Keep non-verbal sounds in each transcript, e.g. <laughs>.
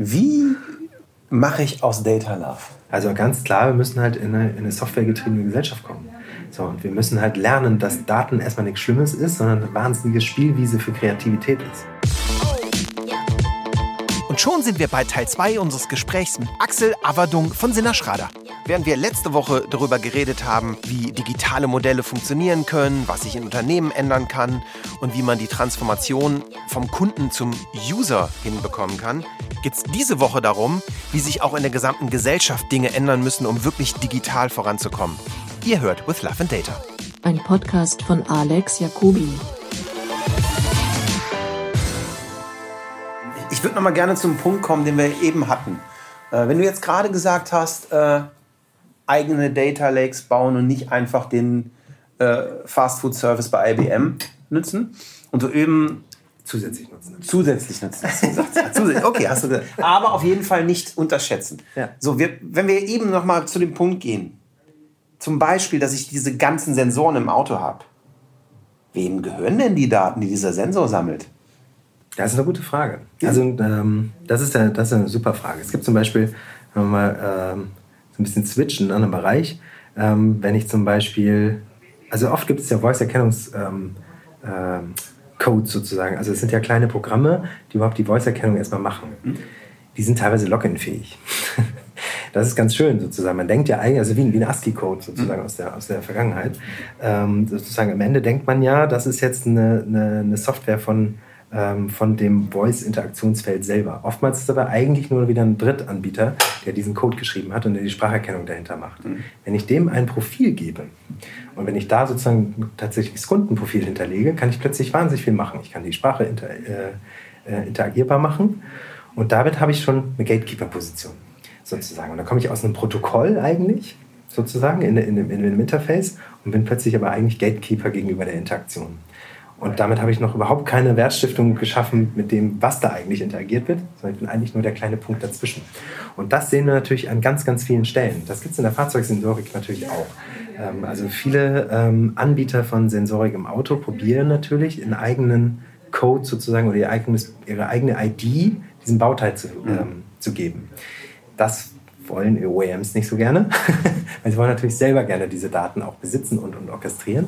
Wie mache ich aus Data Love? Also ganz klar, wir müssen halt in eine, in eine softwaregetriebene Gesellschaft kommen. So, und wir müssen halt lernen, dass Daten erstmal nichts Schlimmes ist, sondern eine wahnsinnige Spielwiese für Kreativität ist. Und schon sind wir bei Teil 2 unseres Gesprächs mit Axel Averdung von Sinna Schrader. Während wir letzte Woche darüber geredet haben, wie digitale Modelle funktionieren können, was sich in Unternehmen ändern kann und wie man die Transformation vom Kunden zum User hinbekommen kann, geht es diese Woche darum, wie sich auch in der gesamten Gesellschaft Dinge ändern müssen, um wirklich digital voranzukommen. Ihr hört With Love and Data. Ein Podcast von Alex Jacobi. Ich würde noch mal gerne zum Punkt kommen, den wir eben hatten. Äh, wenn du jetzt gerade gesagt hast, äh, eigene Data Lakes bauen und nicht einfach den äh, Fast Food Service bei IBM nutzen und so eben zusätzlich nutzen. Zusätzlich nutzen. <laughs> zusätzlich. Okay, hast du gesagt. Aber auf jeden Fall nicht unterschätzen. Ja. So, wir, wenn wir eben noch mal zu dem Punkt gehen, zum Beispiel, dass ich diese ganzen Sensoren im Auto habe. Wem gehören denn die Daten, die dieser Sensor sammelt? Das ist eine gute Frage. Also ähm, das, ist eine, das ist eine super Frage. Es gibt zum Beispiel, wenn wir mal ähm, so ein bisschen switchen in einem Bereich, ähm, wenn ich zum Beispiel, also oft gibt es ja Voice-Erkennungs- ähm, ähm, Codes sozusagen. Also es sind ja kleine Programme, die überhaupt die Voice-Erkennung erstmal machen. Die sind teilweise Login-fähig. <laughs> Das ist ganz schön sozusagen. Man denkt ja eigentlich, also wie ein, ein ASCII-Code sozusagen aus, der, aus der Vergangenheit. Ähm, sozusagen am Ende denkt man ja, das ist jetzt eine, eine, eine Software von, ähm, von dem Voice-Interaktionsfeld selber. Oftmals ist es aber eigentlich nur wieder ein Drittanbieter, der diesen Code geschrieben hat und der die Spracherkennung dahinter macht. Wenn ich dem ein Profil gebe und wenn ich da sozusagen tatsächlich das Kundenprofil hinterlege, kann ich plötzlich wahnsinnig viel machen. Ich kann die Sprache inter, äh, äh, interagierbar machen und damit habe ich schon eine Gatekeeper-Position sozusagen. Und da komme ich aus einem Protokoll eigentlich sozusagen in, in, in, in einem Interface und bin plötzlich aber eigentlich Gatekeeper gegenüber der Interaktion. Und damit habe ich noch überhaupt keine Wertstiftung geschaffen mit dem, was da eigentlich interagiert wird, sondern ich bin eigentlich nur der kleine Punkt dazwischen. Und das sehen wir natürlich an ganz, ganz vielen Stellen. Das gibt es in der Fahrzeugsensorik natürlich auch. Ähm, also viele ähm, Anbieter von Sensorik im Auto probieren natürlich in eigenen Code sozusagen oder ihr eigenes, ihre eigene ID diesem Bauteil zu, ähm, zu geben. Das wollen OEMs nicht so gerne, <laughs> weil sie wollen natürlich selber gerne diese Daten auch besitzen und, und orchestrieren.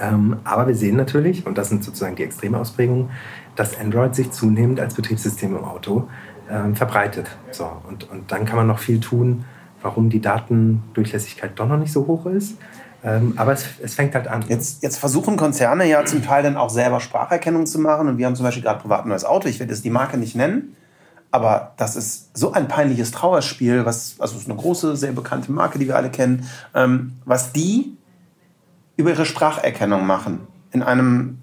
Ähm, aber wir sehen natürlich, und das sind sozusagen die extreme Ausprägungen, dass Android sich zunehmend als Betriebssystem im Auto ähm, verbreitet. So, und, und dann kann man noch viel tun, warum die Datendurchlässigkeit doch noch nicht so hoch ist. Ähm, aber es, es fängt halt an. Jetzt, jetzt versuchen Konzerne ja zum Teil dann auch selber Spracherkennung zu machen. Und wir haben zum Beispiel gerade privat ein neues Auto. Ich werde jetzt die Marke nicht nennen. Aber das ist so ein peinliches Trauerspiel, was, also ist eine große, sehr bekannte Marke, die wir alle kennen, ähm, was die über ihre Spracherkennung machen. In einem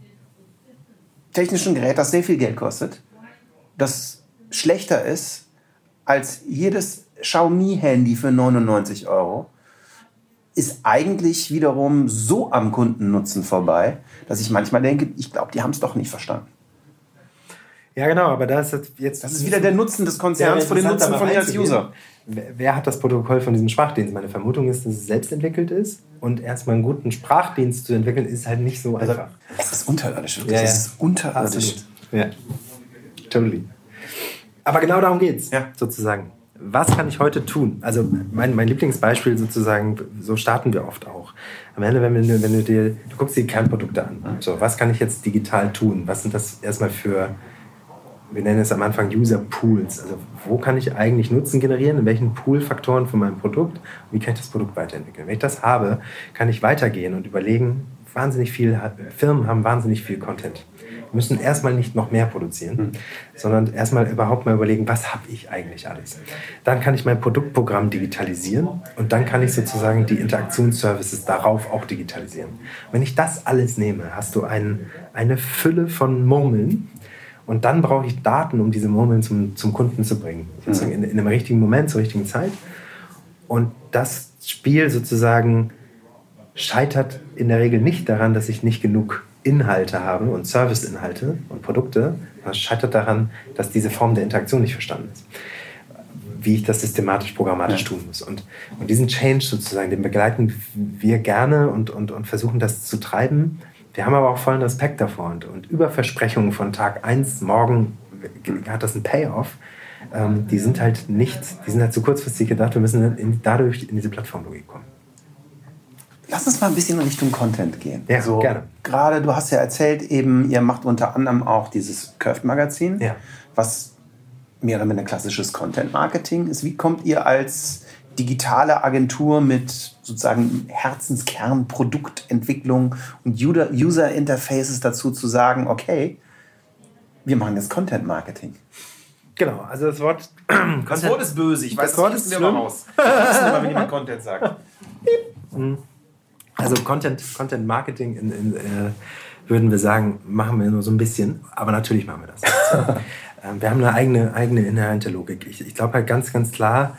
technischen Gerät, das sehr viel Geld kostet, das schlechter ist als jedes Xiaomi-Handy für 99 Euro, ist eigentlich wiederum so am Kundennutzen vorbei, dass ich manchmal denke, ich glaube, die haben es doch nicht verstanden. Ja, genau, aber da ist jetzt. Das ist wieder der Nutzen des Konzerns vor dem Nutzen von dir als User. Wer, hat das Protokoll von diesem Sprachdienst? Meine Vermutung ist, dass es selbst entwickelt ist. Und erstmal einen guten Sprachdienst zu entwickeln, ist halt nicht so Also, einfach. es ist unterirdisch. wirklich. Ja, ja. Es ist unterirdisch. Ja. Totally. Aber genau darum geht's, Ja. sozusagen. Was kann ich heute tun? Also mein, mein Lieblingsbeispiel sozusagen, so starten wir oft auch. Am Ende, wenn, du- wenn du dir, du guckst dir die Kernprodukte an. So, was kann ich jetzt digital tun? Was sind das erstmal für, wir nennen es am Anfang User Pools. Also wo kann ich eigentlich Nutzen generieren? In welchen Poolfaktoren von meinem Produkt? Wie kann ich das Produkt weiterentwickeln? Wenn ich das habe, kann ich weitergehen und überlegen, wahnsinnig viel, Firmen haben wahnsinnig viel Content. Wir müssen erstmal nicht noch mehr produzieren, sondern erstmal überhaupt mal überlegen, was habe ich eigentlich alles. Dann kann ich mein Produktprogramm digitalisieren und dann kann ich sozusagen die Interaktionsservices darauf auch digitalisieren. Wenn ich das alles nehme, hast du ein, eine Fülle von Murmeln, und dann brauche ich Daten, um diese Murmeln zum, zum Kunden zu bringen. Sozusagen in, in einem richtigen Moment, zur richtigen Zeit. Und das Spiel sozusagen scheitert in der Regel nicht daran, dass ich nicht genug Inhalte habe und Serviceinhalte und Produkte. Es scheitert daran, dass diese Form der Interaktion nicht verstanden ist. Wie ich das systematisch, programmatisch tun muss. Und, und diesen Change sozusagen, den begleiten wir gerne und, und, und versuchen das zu treiben. Wir haben aber auch vollen Respekt davor und, und über Versprechungen von Tag 1, morgen hat das einen Payoff. ähm, die sind halt nicht, die sind halt zu kurzfristig gedacht, wir müssen in, dadurch in diese Plattformlogik kommen. Lass uns mal ein bisschen in Richtung Content gehen. Ja, so, gerne. Gerade, du hast ja erzählt, eben, ihr macht unter anderem auch dieses Curved-Magazin, Ja. was mehr oder minder klassisches Content-Marketing ist. Wie kommt ihr als digitale Agentur mit sozusagen Herzenskern Produktentwicklung und User- User-Interfaces dazu zu sagen, okay, wir machen jetzt Content-Marketing? Genau, also das Wort <clears throat> Content, ist böse, ich Das Wort ist schlimm. raus. Das ist immer, wenn jemand Content sagt. Also Content, Content Marketing in, in, äh, würden wir sagen, machen wir nur so ein bisschen, aber natürlich machen wir das. <laughs> ähm, wir haben eine eigene, eigene inhärente Logik. Ich, ich glaube halt ganz, ganz klar,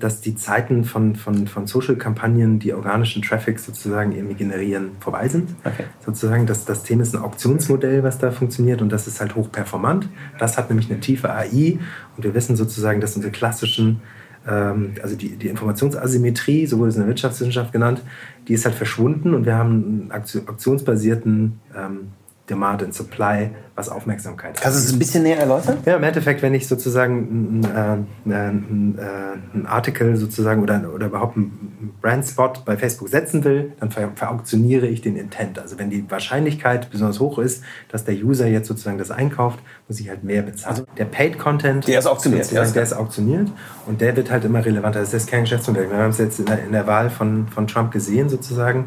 dass die Zeiten von, von, von Social-Kampagnen, die organischen Traffic sozusagen irgendwie generieren, vorbei sind. Okay. Sozusagen, das, das Thema ist ein Auktionsmodell, was da funktioniert und das ist halt hochperformant. Das hat nämlich eine tiefe AI und wir wissen sozusagen, dass unsere klassischen ähm, also die, die Informationsasymmetrie, so wurde es in der Wirtschaftswissenschaft genannt, die ist halt verschwunden und wir haben einen Auktion- auktionsbasierten ähm, Demand and Supply, was Aufmerksamkeit Kannst du es ein bisschen näher erläutern? ja, im Endeffekt, wenn ich sozusagen einen äh, ein, äh, ein Artikel sozusagen oder, oder überhaupt einen Brandspot bei Facebook setzen will, dann ver verauktioniere ich den Intent. Also wenn die Wahrscheinlichkeit besonders hoch ist, dass der User jetzt sozusagen das einkauft, muss ich halt mehr bezahlen. der Paid Content, Also Der ist auktioniert, sozusagen, ja. der ist auktioniert und der wird halt immer relevanter. Das ist kein Geschäftsmodell. Wir haben es jetzt in der, in der Wahl von, von Trump gesehen sozusagen.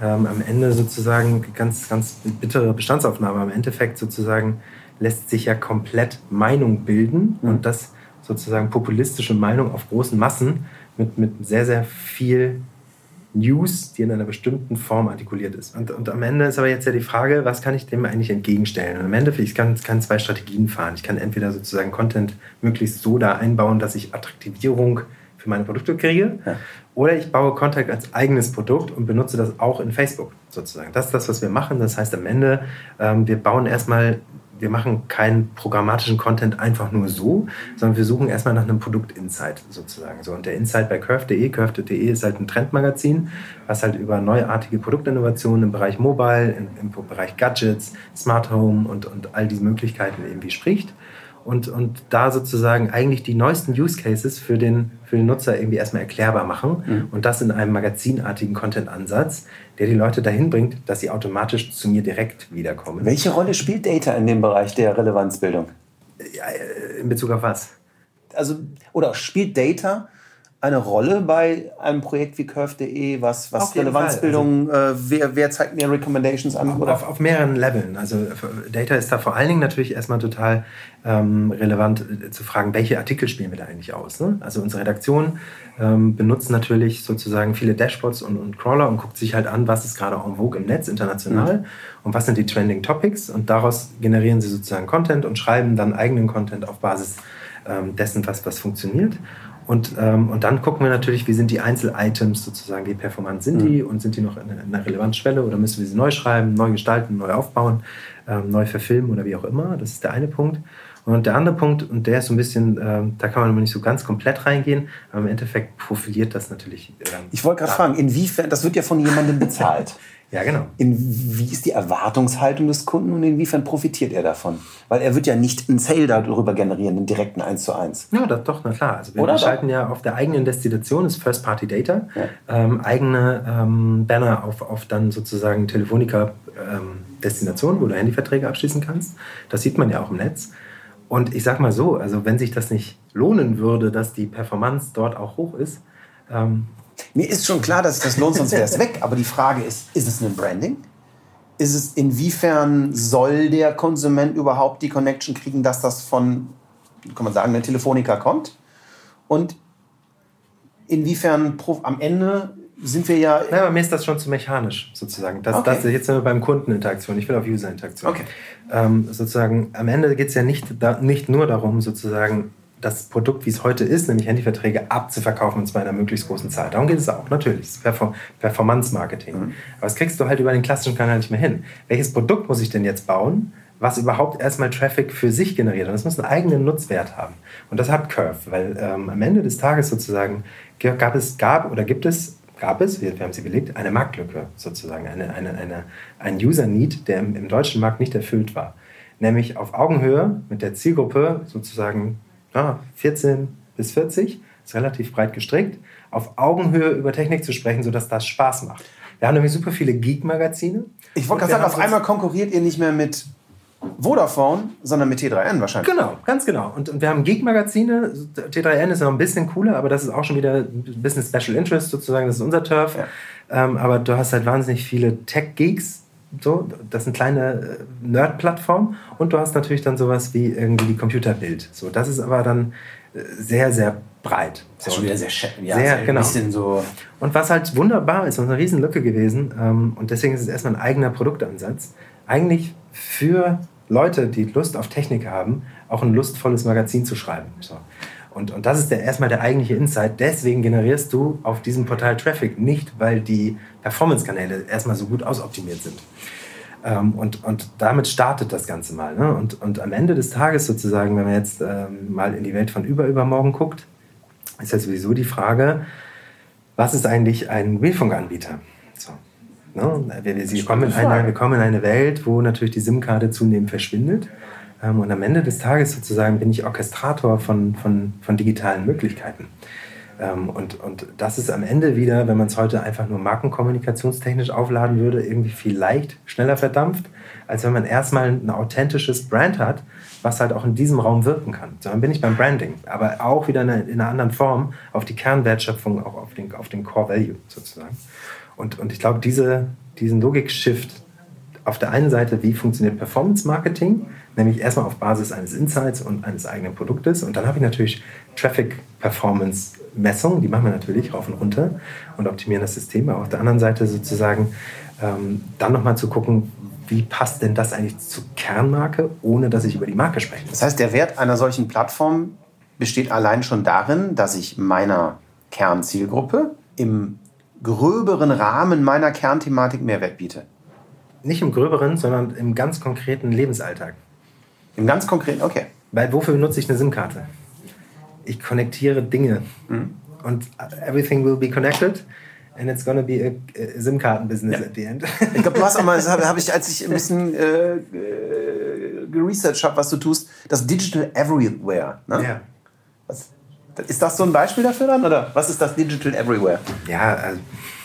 Ähm, am Ende sozusagen ganz, ganz bittere Bestandsaufnahme. Im Endeffekt sozusagen lässt sich ja komplett Meinung bilden und das sozusagen populistische Meinung auf großen Massen mit, mit sehr, sehr viel News, die in einer bestimmten Form artikuliert ist. Und, und am Ende ist aber jetzt ja die Frage, was kann ich dem eigentlich entgegenstellen? Und am Ende, ich kann, kann zwei Strategien fahren. Ich kann entweder sozusagen Content möglichst so da einbauen, dass ich Attraktivierung für meine Produkte kriege, oder ich baue Content als eigenes Produkt und benutze das auch in Facebook sozusagen. Das ist das, was wir machen. Das heißt am Ende, ähm, wir bauen erstmal wir machen keinen programmatischen Content einfach nur so, sondern wir suchen erstmal nach einem Produkt-Insight sozusagen. So, und der Insight bei Curve.de, Curve.de ist halt ein Trendmagazin, was halt über neuartige Produktinnovationen im Bereich Mobile, im, im Bereich Gadgets, Smart Home und, und all diese Möglichkeiten irgendwie spricht. Und, und da sozusagen eigentlich die neuesten Use Cases für den, für den Nutzer irgendwie erstmal erklärbar machen und das in einem magazinartigen Content-Ansatz, der die Leute dahin bringt, dass sie automatisch zu mir direkt wiederkommen. Welche Rolle spielt Data in dem Bereich der Relevanzbildung? Ja, äh, in Bezug auf was? Also, oder spielt Data eine Rolle bei einem Projekt wie Curve.de, was, was Relevanzbildung, äh, wer, wer zeigt mir Recommendations an? Oder? Auf, auf mehreren Leveln. Also Data ist da vor allen Dingen natürlich erstmal total ähm, relevant äh, zu fragen, welche Artikel spielen wir da eigentlich aus. Ne? Also unsere Redaktion ähm, benutzt natürlich sozusagen viele Dashboards und, und Crawler und guckt sich halt an, was ist gerade en vogue im Netz international und was sind die Trending Topics und daraus generieren sie sozusagen Content und schreiben dann eigenen Content auf Basis ähm, dessen, was, was funktioniert. Und, ähm, und dann gucken wir natürlich, wie sind die Einzel-Items sozusagen, wie performant sind die und sind die noch in, in einer Relevanzschwelle oder müssen wir sie neu schreiben, neu gestalten, neu aufbauen, ähm, neu verfilmen oder wie auch immer. Das ist der eine Punkt. Und der andere Punkt, und der ist so ein bisschen, ähm, da kann man aber nicht so ganz komplett reingehen, aber im Endeffekt profiliert das natürlich. Ähm, Ich wollte gerade fragen, inwiefern, das wird ja von jemandem bezahlt. <laughs> Ja, genau. In, wie ist die Erwartungshaltung des Kunden und inwiefern profitiert er davon? Weil er wird ja nicht einen Sale darüber generieren, einen direkten 1 zu 1. Ja, das, doch, na klar. Also wir Oder schalten ja auf der eigenen Destination, ist First-Party-Data, ähm, eigene ähm, Banner auf, auf dann sozusagen Telefonica-Destination, wo du Handyverträge abschließen kannst. Das sieht man ja auch im Netz. Und ich sag mal so, also wenn sich das nicht lohnen würde, dass die Performance dort auch hoch ist, ähm, Mir ist schon klar, dass das lohnt, sonst wäre es weg. Aber die Frage ist, ist es ein Branding? Ist es, inwiefern soll der Konsument überhaupt die Connection kriegen, dass das von, kann man sagen, der Telefonica kommt? Und inwiefern am Ende sind wir ja. Ja, aber mir ist das schon zu mechanisch, sozusagen. Das, Okay. das, jetzt sind wir beim Kundeninteraktion. Ich will auf User-Interaktion. Okay. Ähm, sozusagen, am Ende geht es ja nicht, da, nicht nur darum, sozusagen, das Produkt, wie es heute ist, nämlich Handyverträge abzuverkaufen und zwar in einer möglichst großen Zahl. Darum geht es auch, natürlich. Das ist Perform Performance-Marketing. Aber das kriegst du halt über den klassischen Kanal nicht mehr hin. Welches Produkt muss ich denn jetzt bauen, was überhaupt erstmal Traffic für sich generiert? Und das muss einen eigenen Nutzwert haben. Und das hat Curve, weil ähm, am Ende des Tages sozusagen gab es, gab oder gibt es gab es, wir, wir haben sie belegt, eine Marktlücke sozusagen, eine, eine, eine, ein User-Need, der im, im deutschen Markt nicht erfüllt war. Nämlich auf Augenhöhe mit der Zielgruppe sozusagen ja, 14 bis 40, ist relativ breit gestrickt, auf Augenhöhe über Technik zu sprechen, sodass das Spaß macht. Wir haben nämlich super viele Geek-Magazine. Ich wollte gerade sagen, auf einmal konkurriert ihr nicht mehr mit Vodafone, sondern mit T3N wahrscheinlich. Genau, ganz genau. Und, und wir haben Geek-Magazine. T3N ist noch ein bisschen cooler, aber das ist auch schon wieder ein bisschen Special Interest sozusagen. Das ist unser Turf. Ja. Ähm, aber du hast halt wahnsinnig viele Tech-Geeks. So, das sind kleine äh, Nerd-Plattformen. Und du hast natürlich dann sowas wie irgendwie die Computerbild. So, das ist aber dann äh, sehr, sehr breit. Das ist schon wieder sehr, ja, sehr, sehr genau. so. Und was halt wunderbar ist, und eine Riesenlücke gewesen, ähm, und deswegen ist es erstmal ein eigener Produktansatz, eigentlich für Leute, die Lust auf Technik haben, auch ein lustvolles Magazin zu schreiben. So. Und, und das ist der, erstmal der eigentliche Insight. Deswegen generierst du auf diesem Portal Traffic nicht, weil die Performance-Kanäle erstmal so gut ausoptimiert sind. Ähm, und, und damit startet das Ganze mal. Ne? Und, und am Ende des Tages sozusagen, wenn man jetzt ähm, mal in die Welt von überübermorgen guckt, ist ja sowieso die Frage, was ist eigentlich ein Mobilfunkanbieter? So. Ne? Wir, wir, kommen in eine, wir kommen in eine Welt, wo natürlich die SIM-Karte zunehmend verschwindet. Ähm, und am Ende des Tages sozusagen bin ich Orchestrator von, von, von digitalen Möglichkeiten. Ähm, und, und das ist am Ende wieder, wenn man es heute einfach nur markenkommunikationstechnisch aufladen würde, irgendwie vielleicht schneller verdampft, als wenn man erstmal ein authentisches Brand hat, was halt auch in diesem Raum wirken kann. So, dann bin ich beim Branding, aber auch wieder in einer, in einer anderen Form auf die Kernwertschöpfung, auch auf den, auf den Core Value sozusagen. Und, und ich glaube, diese, diesen Logik-Shift auf der einen Seite, wie funktioniert Performance Marketing, nämlich erstmal auf Basis eines Insights und eines eigenen Produktes. Und dann habe ich natürlich Traffic Performance Messungen, die machen wir natürlich rauf und runter und optimieren das System. Aber auf der anderen Seite sozusagen ähm, dann nochmal zu gucken, wie passt denn das eigentlich zur Kernmarke, ohne dass ich über die Marke spreche. Das heißt, der Wert einer solchen Plattform besteht allein schon darin, dass ich meiner Kernzielgruppe im gröberen Rahmen meiner Kernthematik Mehrwert biete? Nicht im gröberen, sondern im ganz konkreten Lebensalltag. Im ganz konkreten, okay. Weil wofür benutze ich eine SIM-Karte? Ich konnektiere Dinge. Mhm. Und everything will be connected. And it's gonna be a, a SIM-Karten-Business ja. at the end. <laughs> Ich glaube, du hast auch mal, das habe ich, als ich ein <laughs> bisschen äh, äh, geresearched habe, was du tust, das Digital Everywhere. Ne? Ja. Was, ist das so ein Beispiel dafür dann? Oder was ist das Digital Everywhere? Ja, also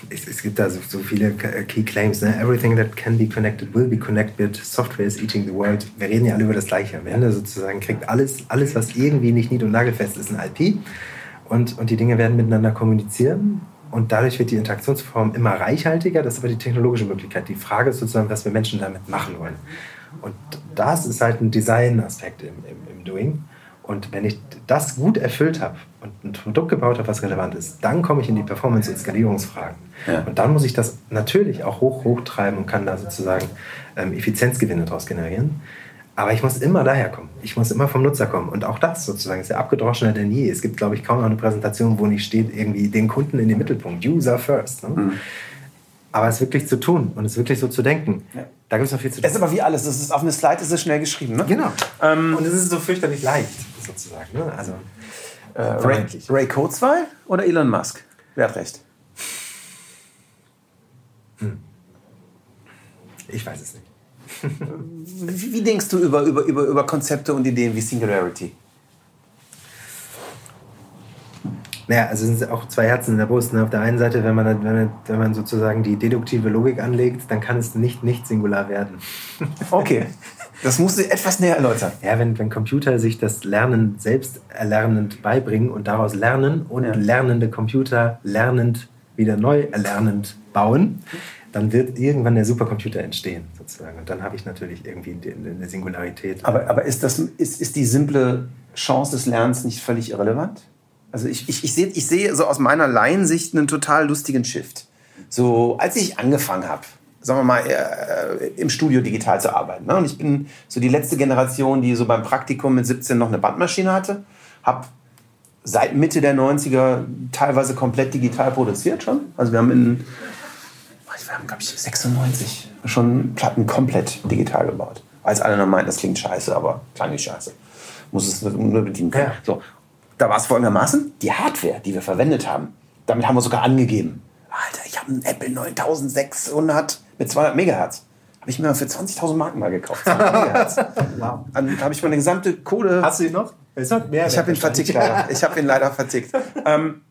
es, es, gibt da so, so, viele Key Claims. Ne? Everything that can be connected will be connected. Software is eating the world. Wir reden ja alle über das Gleiche. Am Ende sozusagen kriegt alles, alles was irgendwie nicht nied- und nagelfest ist, ein IP. Und, und die Dinge werden miteinander kommunizieren. Und dadurch wird die Interaktionsform immer reichhaltiger. Das ist aber die technologische Möglichkeit. Die Frage ist sozusagen, was wir Menschen damit machen wollen. Und das ist halt ein Design-Aspekt im, im, im Doing. Und wenn ich das gut erfüllt habe und ein Produkt gebaut habe, was relevant ist, dann komme ich in die Performance- und Skalierungsfragen. Ja. Und dann muss ich das natürlich auch hoch, hoch treiben und kann da sozusagen ähm, Effizienzgewinne daraus generieren. Aber ich muss immer daher kommen. Ich muss immer vom Nutzer kommen. Und auch das sozusagen ist ja abgedroschener denn je. Es gibt, glaube ich, kaum noch eine Präsentation, wo nicht steht, irgendwie den Kunden in den Mittelpunkt. User first. Ne? Mhm. Aber es wirklich zu tun und es wirklich so zu denken, ja. da gibt es noch viel zu tun. Es ist aber wie alles. Das ist, auf eine Slide ist es schnell geschrieben. Ne? Genau. Ähm, und es ist so fürchterlich leicht, sozusagen. Ne? Also, äh, Ray, Ray Kurzweil oder Elon Musk? Wer hat recht? Hm. Ich weiß es nicht. wie, wie, denkst du über, über, über, über Konzepte und Ideen wie Singularity? Naja, also sind auch zwei Herzen in der Brust. Ne? Auf der einen Seite, wenn man, wenn, man, wenn man sozusagen die deduktive Logik anlegt, dann kann es nicht nicht singular werden. Okay, <laughs> das musst du etwas näher erläutern. Ja, wenn, wenn Computer sich das Lernen selbst erlernend beibringen und daraus lernen und ja. lernende Computer lernend wieder neu erlernend bauen, dann wird irgendwann der Supercomputer entstehen, sozusagen. Und dann habe ich natürlich irgendwie eine Singularität. Aber, aber ist, das, ist, ist die simple Chance des Lernens nicht völlig irrelevant? Also ich, ich, ich sehe ich seh so aus meiner Laiensicht einen total lustigen Shift. So, als ich angefangen habe, sagen wir mal, äh, im Studio digital zu arbeiten. Ne? Und ich bin so die letzte Generation, die so beim Praktikum mit 17 noch eine Bandmaschine hatte. Habe seit Mitte der 90er teilweise komplett digital produziert schon. Also wir haben in, wir haben, glaube ich, 96 schon Platten komplett digital gebaut. Als alle noch meinen, das klingt scheiße, aber klang nicht scheiße. Muss es nur bedienen können. Ja. So, da war es folgendermaßen, die Hardware, die wir verwendet haben, damit haben wir sogar angegeben. Alter, ich habe einen Apple 9600 mit 200 Megahertz. Habe ich mir für 20.000 Marken mal gekauft. <laughs> wow. Dann habe ich meine gesamte Kohle. Hast du ihn noch? Es hat mehr. Ich habe ihn vertickt leider. Ich habe ihn leider vertickt. ähm,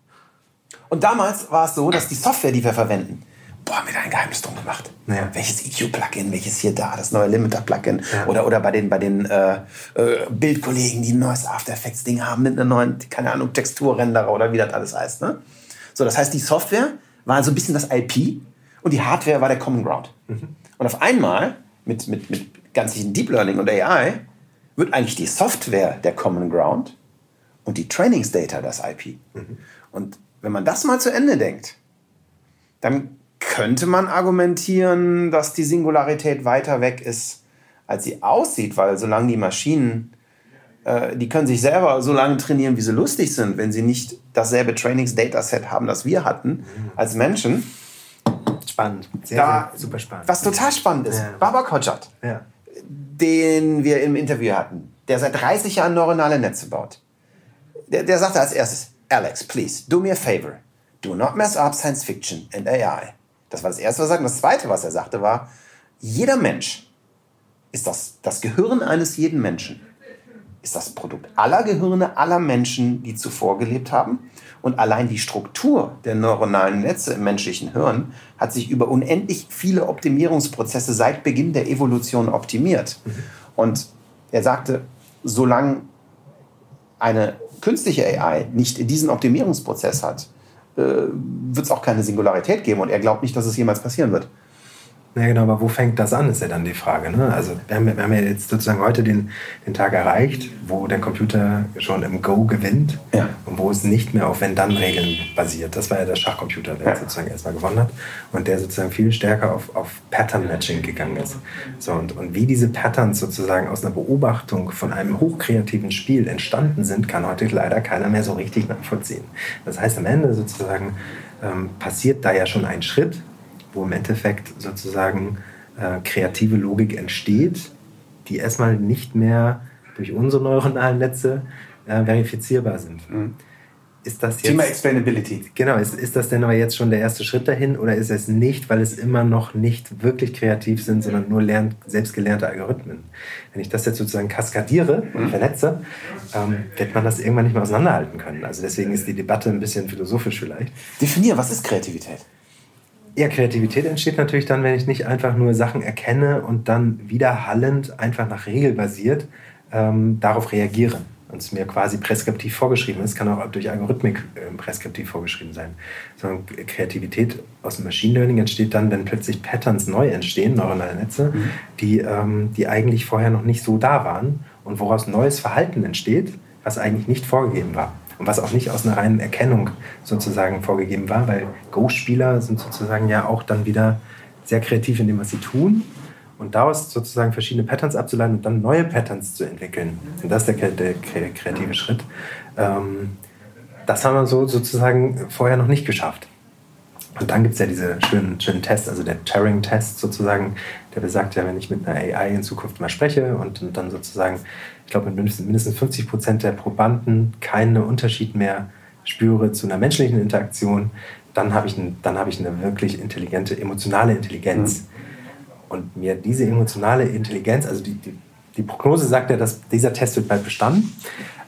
und damals war es so, dass die Software, die wir verwenden, boah, haben wir da ein Geheimnis drum gemacht. Ja. Welches EQ-Plugin, welches hier da, das neue Limiter-Plugin. Ja. Oder, oder bei den, bei den äh, äh, Bildkollegen, die ein neues After Effects-Ding haben mit einer neuen, keine Ahnung, Texturrenderer oder wie das alles heißt. Ne? So, das heißt, die Software war so ein bisschen das IP und die Hardware war der Common Ground. Und auf einmal, mit, mit, mit ganzlichen Deep Learning und AI, wird eigentlich die Software der Common Ground und die Trainingsdata das IP. Und wenn man das mal zu Ende denkt, dann könnte man argumentieren, dass die Singularität weiter weg ist, als sie aussieht, weil solange die Maschinen, äh, die können sich selber so lange trainieren, wie sie lustig sind, wenn sie nicht dasselbe Trainings-Dataset haben, das wir hatten als Menschen. Spannend. Sehr, Da- sehr, super spannend. Was total spannend ist, Ja. Baba Kodjat, Ja. den wir im Interview hatten, der seit 30 Jahren neuronale Netze baut, der, der sagte als erstes, Alex, please, do me a favor. Do not mess up science fiction and AI. Das war das Erste, was er sagte. Und das Zweite, was er sagte, war, jeder Mensch ist das, das Gehirn eines jeden Menschen. Ist das Produkt aller Gehirne aller Menschen, die zuvor gelebt haben. Und allein die Struktur der neuronalen Netze im menschlichen Hirn hat sich über unendlich viele Optimierungsprozesse seit Beginn der Evolution optimiert. Und er sagte, solange eine künstliche AI nicht diesen Optimierungsprozess hat, äh, wird es auch keine Singularität geben. Und er glaubt nicht, dass es jemals passieren wird. Ja, genau, aber wo fängt das an, ist ja dann die Frage. Ne? Also wir haben, wir haben ja jetzt sozusagen heute den, den Tag erreicht, wo der Computer schon im Go gewinnt Ja. und wo es nicht mehr auf Wenn-Dann-Regeln basiert. Das war ja der Schachcomputer, der Ja. sozusagen erstmal gewonnen hat und der sozusagen viel stärker auf, auf Pattern-Matching gegangen ist. So, und, und wie diese Patterns sozusagen aus einer Beobachtung von einem hochkreativen Spiel entstanden sind, kann heute leider keiner mehr so richtig nachvollziehen. Das heißt, am Ende sozusagen ähm, passiert da ja schon ein Schritt, wo im Endeffekt sozusagen äh, kreative Logik entsteht, die erstmal nicht mehr durch unsere neuronalen Netze äh, verifizierbar sind. Ist das jetzt, Thema Explainability. genau, ist, ist das denn aber jetzt schon der erste Schritt dahin oder ist es nicht, weil es immer noch nicht wirklich kreativ sind, sondern nur lernt, selbstgelernte Algorithmen? Wenn ich das jetzt sozusagen kaskadiere und vernetze, ähm, wird man das irgendwann nicht mehr auseinanderhalten können. Also deswegen ist die Debatte ein bisschen philosophisch vielleicht. Definier, was ist Kreativität? Ja, Kreativität entsteht natürlich dann, wenn ich nicht einfach nur Sachen erkenne und dann widerhallend, einfach nach Regel basiert, ähm, darauf reagiere. Und es mir quasi preskriptiv vorgeschrieben ist, kann auch durch Algorithmik ähm, preskriptiv vorgeschrieben sein. Sondern Kreativität aus dem Machine Learning entsteht dann, wenn plötzlich Patterns neu entstehen, neuronale Netze, die, ähm, die eigentlich vorher noch nicht so da waren und woraus neues Verhalten entsteht, was eigentlich nicht vorgegeben war. Und was auch nicht aus einer reinen Erkennung sozusagen vorgegeben war, weil Go-Spieler sind sozusagen ja auch dann wieder sehr kreativ in dem, was sie tun. Und daraus sozusagen verschiedene Patterns abzuleiten und dann neue Patterns zu entwickeln. Und das ist der, der kre- kreative Schritt. Ähm, das haben wir so sozusagen vorher noch nicht geschafft. Und dann gibt es ja diese schönen, schönen Tests, also der Turing-Test sozusagen, der besagt ja, wenn ich mit einer AI in Zukunft mal spreche und, und dann sozusagen, ich glaube, mit mindestens, mindestens 50 Prozent der Probanden keinen Unterschied mehr spüre zu einer menschlichen Interaktion, dann habe ich, ein, dann habe ich eine wirklich intelligente, emotionale Intelligenz. Und mir diese emotionale Intelligenz, also die, die, die Prognose sagt ja, dass dieser Test wird bald bestanden.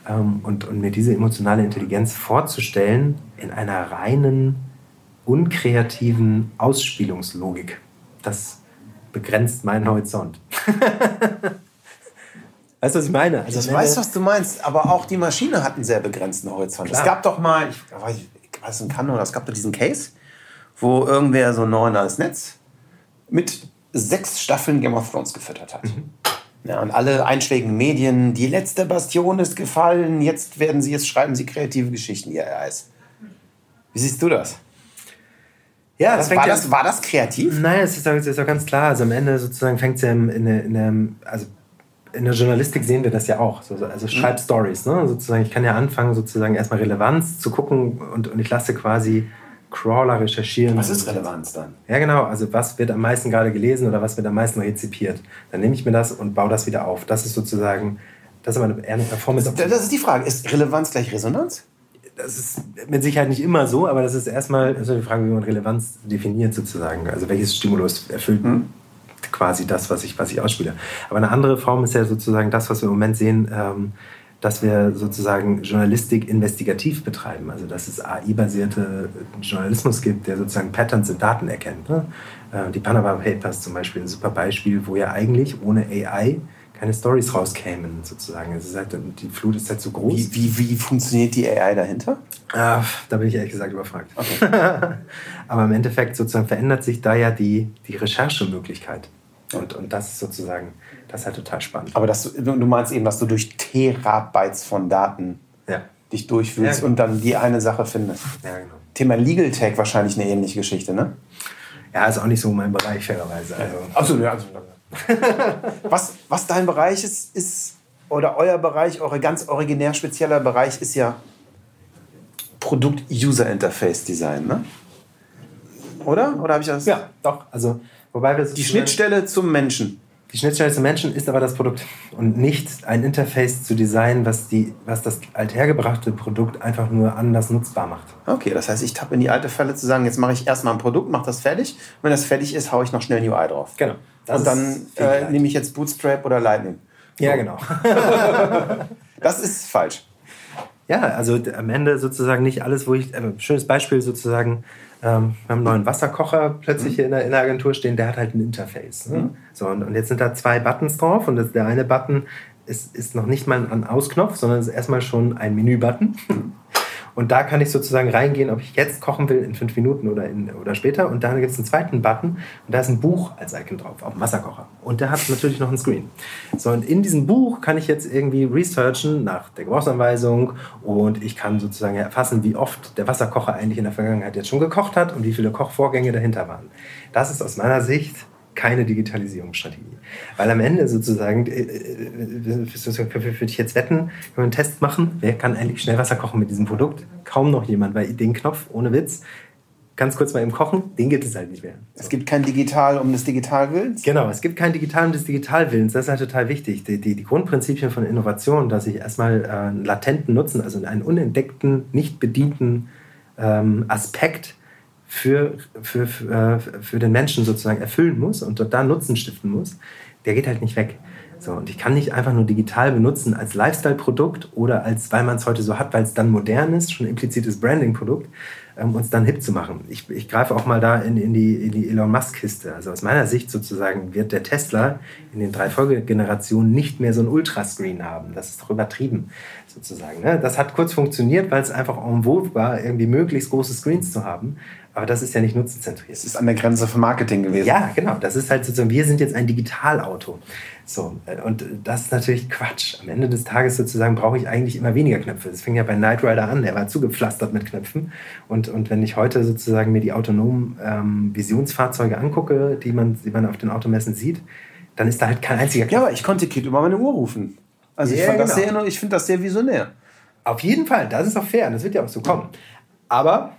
Ähm, und, und mir diese emotionale Intelligenz vorzustellen in einer reinen, unkreativen Ausspielungslogik, das begrenzt meinen Horizont. <laughs> weißt du, was ich meine? Also Ich weiß, was du meinst, aber auch die Maschine hat einen sehr begrenzten Horizont. Klar. Es gab doch mal, ich weiß nicht, ich weiß nicht, kann oder es gab doch diesen Case, wo irgendwer so ein neuronales Netz mit sechs Staffeln Game of Thrones gefüttert hat. Ja, und alle einschlägigen Medien, die letzte Bastion ist gefallen, jetzt werden sie, jetzt schreiben sie kreative Geschichten, ihr Eis. Wie siehst du das? ja, Das, war, das, war das kreativ? Nein, es ist, doch- ist doch ganz klar. Also am Ende sozusagen fängt es ja in, in, in, also in der Journalistik sehen wir das ja auch. So, so- also schreib Stories. Ne? Sozusagen, ich kann ja anfangen, sozusagen erstmal Relevanz zu gucken und, und ich lasse quasi Crawler recherchieren. Was ist Relevanz dann? Ja, genau. Also was wird am meisten gerade gelesen oder was wird am meisten rezipiert? Dann nehme ich mir das und baue das wieder auf. Das ist sozusagen, das ist aber eine, eine Performance. Das ist die Frage. Ist Relevanz gleich Resonanz? Das ist mit Sicherheit nicht immer so, aber das ist erstmal also die Frage, wie man Relevanz definiert sozusagen. Also welches Stimulus erfüllt quasi das, was ich, was ich ausspiele. Aber eine andere Form ist ja sozusagen das, was wir im Moment sehen, ähm, dass wir sozusagen Journalistik investigativ betreiben. Also dass es AI-basierte Journalismus gibt, der sozusagen Patterns in Daten erkennt. Ne? Äh, die Panama Papers zum Beispiel ein super Beispiel, wo ja eigentlich ohne AI keine Stories rauskämen, sozusagen. Es ist halt, die Flut ist halt so groß. Wie, wie, wie funktioniert die AI dahinter? Ah, da bin ich ehrlich gesagt überfragt. Okay. <laughs> Aber im Endeffekt sozusagen verändert sich da ja die, die Recherchemöglichkeit. Und, und das ist sozusagen, das ist halt total spannend. Aber das, du meinst eben, dass du durch Terabytes von Daten ja. dich durchfühlst ja, genau. und dann die eine Sache findest. Ja, genau. Thema Legal Tech wahrscheinlich eine ähnliche Geschichte, ne? Ja, ist auch nicht so mein Bereich, fairerweise. Also. Achso, ja, also, <laughs> was, was dein Bereich ist, ist, oder euer Bereich, eure ganz originär spezieller Bereich ist ja Produkt-User-Interface-Design, ne? Oder? Oder habe ich das? Ja, doch. Also, wobei wir die Schnittstelle zum Menschen. Die Schnittstelle zum Menschen ist aber das Produkt und nicht ein Interface zu designen, was, die, was das althergebrachte Produkt einfach nur anders nutzbar macht. Okay, das heißt, ich tappe in die alte Falle zu sagen, jetzt mache ich erstmal ein Produkt, mache das fertig. Wenn das fertig ist, haue ich noch schnell ein UI drauf. Genau. und dann äh, nehme ich jetzt Bootstrap oder Lightning. So. Ja, genau. <laughs> das ist falsch. Ja, also am Ende sozusagen nicht alles, wo ich, äh, schönes Beispiel sozusagen, ähm, wir haben einen neuen Wasserkocher plötzlich mhm. hier in der, in der, Agentur stehen, der hat halt ein Interface. Ne? Mhm. So, und, und, jetzt sind da zwei Buttons drauf und das, der eine Button ist, ist noch nicht mal ein Ausknopf, sondern ist erstmal schon ein Menü-Button. Mhm. Und da kann ich sozusagen reingehen, ob ich jetzt kochen will in fünf Minuten oder, in, oder später. Und dann gibt es einen zweiten Button und da ist ein Buch als Icon drauf, auf dem Wasserkocher. Und der hat natürlich noch einen Screen. So, und in diesem Buch kann ich jetzt irgendwie researchen nach der Gebrauchsanweisung und ich kann sozusagen erfassen, wie oft der Wasserkocher eigentlich in der Vergangenheit jetzt schon gekocht hat und wie viele Kochvorgänge dahinter waren. Das ist aus meiner Sicht keine Digitalisierungsstrategie. Weil am Ende sozusagen, äh, äh, würde ich jetzt wetten, wenn wir einen Test machen, wer kann eigentlich schnell Wasser kochen mit diesem Produkt? Kaum noch jemand, weil den Knopf, ohne Witz, ganz kurz mal im Kochen, den gibt es halt nicht mehr. So. Es gibt kein Digital um des Digitalwillens? Genau, es gibt kein Digital um des Digitalwillens. Das ist halt total wichtig. Die, die, die Grundprinzipien von Innovation, dass ich erstmal äh, einen latenten Nutzen, also einen unentdeckten, nicht bedienten ähm, Aspekt für, für, äh, für den Menschen sozusagen erfüllen muss und dort da Nutzen stiften muss, der geht halt nicht weg. So, und ich kann nicht einfach nur digital benutzen als Lifestyle-Produkt oder als, weil man es heute so hat, weil es dann modern ist, schon implizites Branding-Produkt, ähm, uns dann hip zu machen. Ich, ich greife auch mal da in, in, die, in die Elon Musk-Kiste. Also aus meiner Sicht sozusagen wird der Tesla in den drei Folgegenerationen nicht mehr so ein Ultrascreen haben. Das ist doch übertrieben sozusagen. Ne? Das hat kurz funktioniert, weil es einfach en vogue war, irgendwie möglichst große Screens zu haben. Aber das ist ja nicht nutzenzentriert. Das ist an der Grenze von Marketing gewesen. Ja, genau. Das ist halt sozusagen, wir sind jetzt ein Digitalauto. So, und das ist natürlich Quatsch. Am Ende des Tages sozusagen brauche ich eigentlich immer weniger Knöpfe. Das fing ja bei Knight Rider an, der war zugepflastert mit Knöpfen. Und, und wenn ich heute sozusagen mir die autonomen ähm, Visionsfahrzeuge angucke, die man, die man auf den Automessen sieht, dann ist da halt kein einziger Knopf. Ja, aber ich konnte Kid über meine Uhr rufen. Also ich, ja, genau. ich finde das sehr visionär. Auf jeden Fall, das ist auch fair. Das wird ja auch so kommen. Aber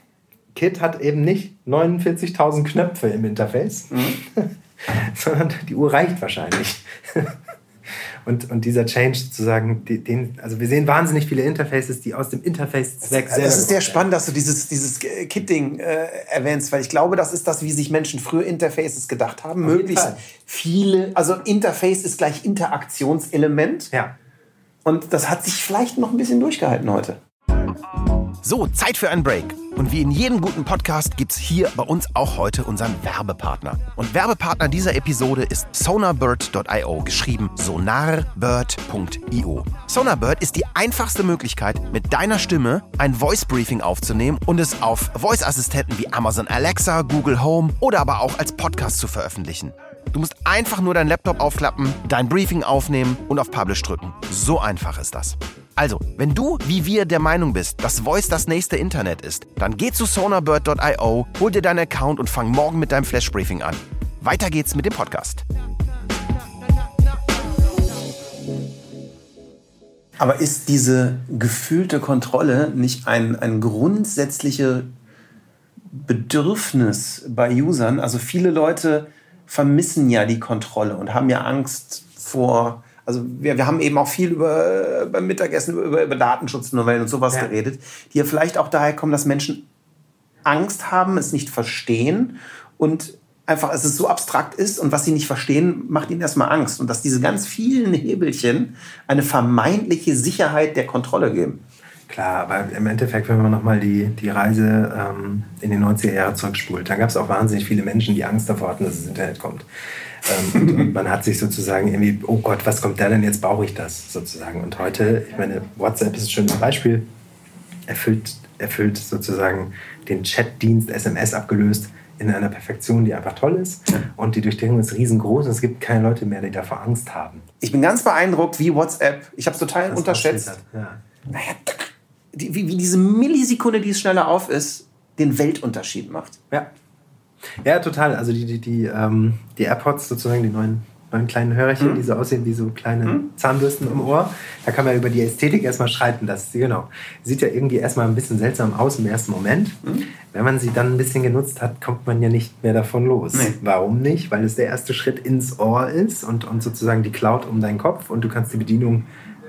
Kit hat eben nicht 49.000 Knöpfe im Interface, mhm. <laughs> sondern die Uhr reicht wahrscheinlich. <laughs> und, und dieser Change sozusagen, den, also wir sehen wahnsinnig viele Interfaces, die aus dem Interface-Zweck selber. Das ist sehr spannend, dass du dieses, dieses Kit-Ding äh, erwähnst, weil ich glaube, das ist das, wie sich Menschen früher Interfaces gedacht haben. Auf Möglichst viele, also Interface ist gleich Interaktionselement. Ja. Und das hat sich vielleicht noch ein bisschen durchgehalten heute. So, Zeit für einen Break. Und wie in jedem guten Podcast gibt's hier bei uns auch heute unseren Werbepartner. Und Werbepartner dieser Episode ist sonarbird.io, geschrieben sonarbird.io. Sonarbird ist die einfachste Möglichkeit, mit deiner Stimme ein Voice Briefing aufzunehmen und es auf Voice-Assistenten wie Amazon Alexa, Google Home oder aber auch als Podcast zu veröffentlichen. Du musst einfach nur deinen Laptop aufklappen, dein Briefing aufnehmen und auf Publish drücken. So einfach ist das. Also, wenn du wie wir der Meinung bist, dass Voice das nächste Internet ist, dann geh zu sonarbird.io, hol dir deinen Account und fang morgen mit deinem Flash Briefing an. Weiter geht's mit dem Podcast. Aber ist diese gefühlte Kontrolle nicht ein, ein grundsätzliches Bedürfnis bei Usern? Also viele Leute vermissen ja die Kontrolle und haben ja Angst vor also wir, wir haben eben auch viel über beim Mittagessen über, über Datenschutznovellen und sowas ja. geredet, die ja vielleicht auch daher kommen, dass Menschen Angst haben, es nicht verstehen und einfach, dass es so abstrakt ist und was sie nicht verstehen, macht ihnen erstmal Angst. Und dass diese ganz vielen Hebelchen eine vermeintliche Sicherheit der Kontrolle geben. Klar, aber im Endeffekt, wenn man nochmal die, die Reise ähm, in die 90er Jahre zurückspult, dann gab es auch wahnsinnig viele Menschen, die Angst davor hatten, dass das Internet kommt. Ähm, und, und, man hat sich sozusagen irgendwie, oh Gott, was kommt da denn jetzt, brauche ich das sozusagen. Und heute, ich meine, WhatsApp ist ein schönes Beispiel, erfüllt, erfüllt sozusagen den Chatdienst SMS abgelöst in einer Perfektion, die einfach toll ist und die Durchdringung ist riesengroß und es gibt keine Leute mehr, die davor Angst haben. Ich bin ganz beeindruckt, wie WhatsApp, ich habe es total das unterschätzt, ja. naja, die, wie, wie diese Millisekunde, die es schneller auf ist, den Weltunterschied macht. Ja. Ja, total. Also die, die, die, ähm, die AirPods sozusagen, die neuen, neuen kleinen Hörerchen, mhm. die so aussehen wie so kleine mhm. Zahnbürsten im Ohr. Da kann man über die Ästhetik erstmal schreiten. Das genau. Sieht ja irgendwie erstmal ein bisschen seltsam aus im ersten Moment. Mhm. Wenn man sie dann ein bisschen genutzt hat, kommt man ja nicht mehr davon los. Nee. Warum nicht? Weil es der erste Schritt ins Ohr ist und, und sozusagen die Cloud um deinen Kopf und du kannst die Bedienung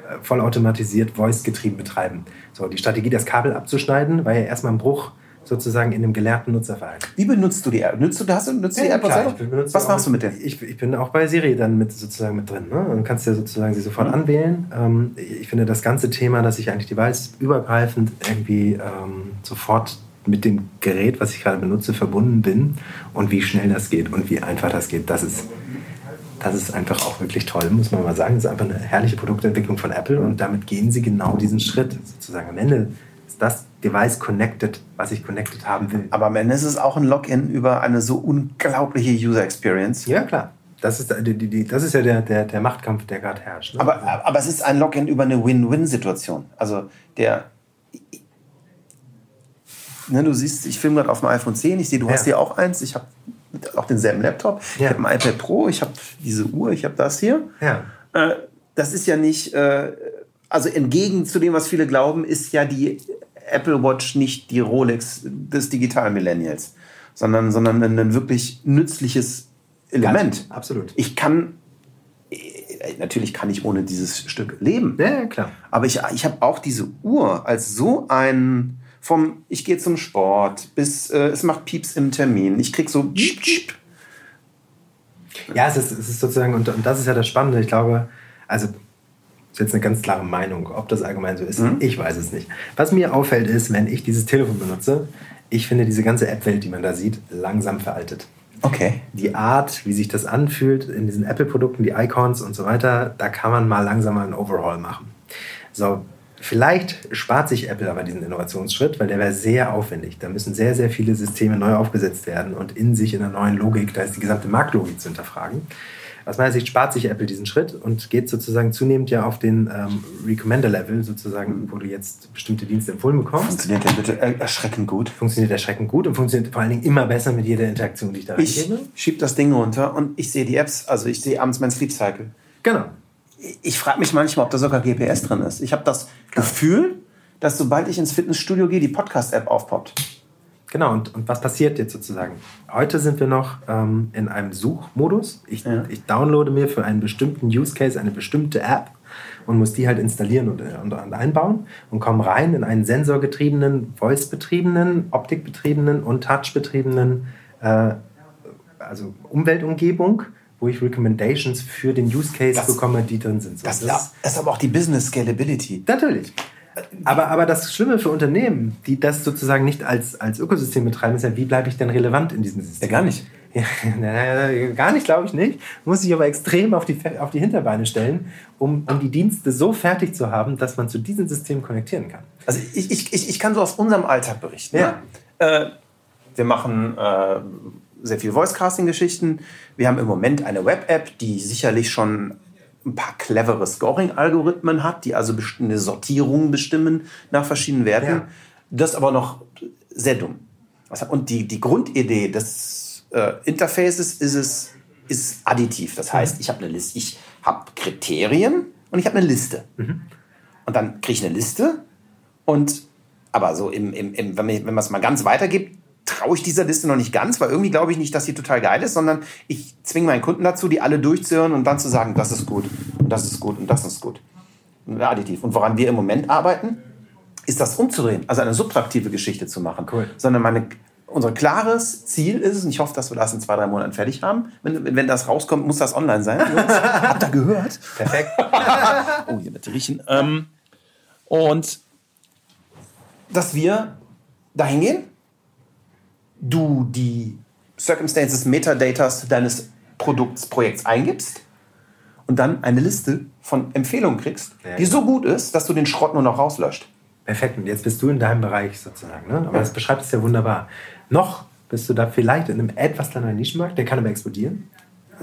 äh, vollautomatisiert, voice-getrieben betreiben. So, die Strategie, das Kabel abzuschneiden, war ja erstmal ein Bruch sozusagen in dem gelernten Nutzerverhalten. Wie benutzt du die App? Nutzt du, hast du, nutzt ja, die App klar, Was machst du mit der? Ich, ich, bin auch bei Siri dann mit sozusagen mit drin. Ne? Dann kannst du ja sozusagen sie sofort mhm. anwählen. Ähm, ich finde das ganze Thema, dass ich eigentlich device-übergreifend irgendwie ähm, sofort mit dem Gerät, was ich gerade benutze, verbunden bin und wie schnell das geht und wie einfach das geht, das ist, das ist einfach auch wirklich toll, muss man mal sagen. Das ist einfach eine herrliche Produktentwicklung von Apple und damit gehen sie genau diesen Schritt. Sozusagen am Ende ist das Device connected, was ich connected haben will. Aber am Ende ist es auch ein Login über eine so unglaubliche User Experience. Ja, klar. Das ist, die, die, das ist ja der, der, der Machtkampf, der gerade herrscht. Ne? Aber, aber es ist ein Login über eine Win-Win-Situation. Also der. Ne, du siehst, ich filme gerade auf dem iPhone 10, ich sehe, du ja. hast hier auch eins, ich habe auch denselben Laptop, ja. ich habe ein iPad Pro, ich habe diese Uhr, ich habe das hier. Ja. Äh, das ist ja nicht, äh, also entgegen zu dem, was viele glauben, ist ja die Apple Watch nicht die Rolex des Digital-Millennials, sondern, sondern ein, wirklich nützliches Element. Ganz, absolut. Ich kann, äh, natürlich kann ich ohne dieses Stück leben. Ja, klar. Aber ich, ich habe auch diese Uhr als so ein, vom ich gehe zum Sport bis äh, es macht Pieps im Termin. Ich krieg so Piep, Piep. Ja, es ist, es ist sozusagen, und, und das ist ja das Spannende, ich glaube, also ist jetzt eine ganz klare Meinung. Ob das allgemein so ist, mhm. ich weiß es nicht. Was mir auffällt, ist, wenn ich dieses Telefon benutze, ich finde diese ganze App-Welt, die man da sieht, langsam veraltet. Okay. Die Art, wie sich das anfühlt in diesen Apple-Produkten, die Icons und so weiter, da kann man mal langsam mal einen Overhaul machen. So, vielleicht spart sich Apple aber diesen Innovationsschritt, weil der wäre sehr aufwendig. Da müssen sehr, sehr viele Systeme neu aufgesetzt werden und in sich in einer neuen Logik, da ist die gesamte Marktlogik zu hinterfragen. Aus meiner Sicht spart sich Apple diesen Schritt und geht sozusagen zunehmend ja auf den ähm, Recommender-Level, sozusagen, wo du jetzt bestimmte Dienste empfohlen bekommst. Funktioniert der bitte erschreckend gut? Funktioniert erschreckend gut und funktioniert vor allen Dingen immer besser mit jeder Interaktion, die ich da Ich schiebe das Ding runter und ich sehe die Apps, also ich sehe abends mein Sleep Cycle. Genau. Ich frage mich manchmal, ob da sogar GPS drin ist. Ich habe das Gefühl, dass sobald ich ins Fitnessstudio gehe, die Podcast-App aufpoppt. Genau, und, und was passiert jetzt sozusagen? Heute sind wir noch ähm, in einem Suchmodus. Ich, ja. ich downloade mir für einen bestimmten Use Case eine bestimmte App und muss die halt installieren und, und, und einbauen und komme rein in einen sensorgetriebenen, voice-betriebenen, optikbetriebenen und touch-betriebenen äh, also Umweltumgebung wo ich Recommendations für den Use Case das, bekomme, die drin sind. So, das, das, das ist aber auch die Business Scalability. Natürlich. Aber, aber das Schlimme für Unternehmen, die das sozusagen nicht als, als Ökosystem betreiben, ist ja, wie bleibe ich denn relevant in diesem System? Ja, gar nicht. <laughs> Ja, gar nicht, glaube ich nicht. Muss ich aber extrem auf die, auf die Hinterbeine stellen, um, um die Dienste so fertig zu haben, dass man zu diesem System konnektieren kann. Also ich, ich, ich, ich kann so aus unserem Alltag berichten. Ja. Ne? Äh, wir machen äh, sehr viel Voice-Casting-Geschichten. Wir haben im Moment eine Web-App, die sicherlich schon ein paar clevere Scoring-Algorithmen hat, die also eine Sortierung bestimmen nach verschiedenen Werten. Ja. Das ist aber noch sehr dumm. Und die, die Grundidee des äh, Interfaces ist es ist additiv. Das heißt, mhm. ich habe eine Liste, ich habe Kriterien und ich habe eine Liste. Mhm. Und dann kriege ich eine Liste und aber so im, im, im wenn man es mal ganz weitergibt, traue ich dieser Liste noch nicht ganz, weil irgendwie glaube ich nicht, dass sie total geil ist, sondern ich zwinge meinen Kunden dazu, die alle durchzuhören und dann zu sagen, das ist gut und das ist gut und das ist gut. Additiv. Und woran wir im Moment arbeiten, ist das umzudrehen, also eine subtraktive Geschichte zu machen. Cool. Sondern meine, unser klares Ziel ist es, und ich hoffe, dass wir das in zwei, drei Monaten fertig haben. Wenn, wenn das rauskommt, muss das online sein. <laughs> Habt ihr gehört? Perfekt. <laughs> oh, hier bitte riechen. Ähm, und dass wir dahin gehen, du die Circumstances, Metadatas deines Produkts, Projekts eingibst und dann eine Liste von Empfehlungen kriegst, Ja, die so gut ist, dass du den Schrott nur noch rauslöscht. Perfekt. Und jetzt bist du in deinem Bereich sozusagen. Ne? Aber das beschreibt es ja wunderbar. Noch bist du da vielleicht in einem etwas kleineren Nischenmarkt, der kann aber explodieren.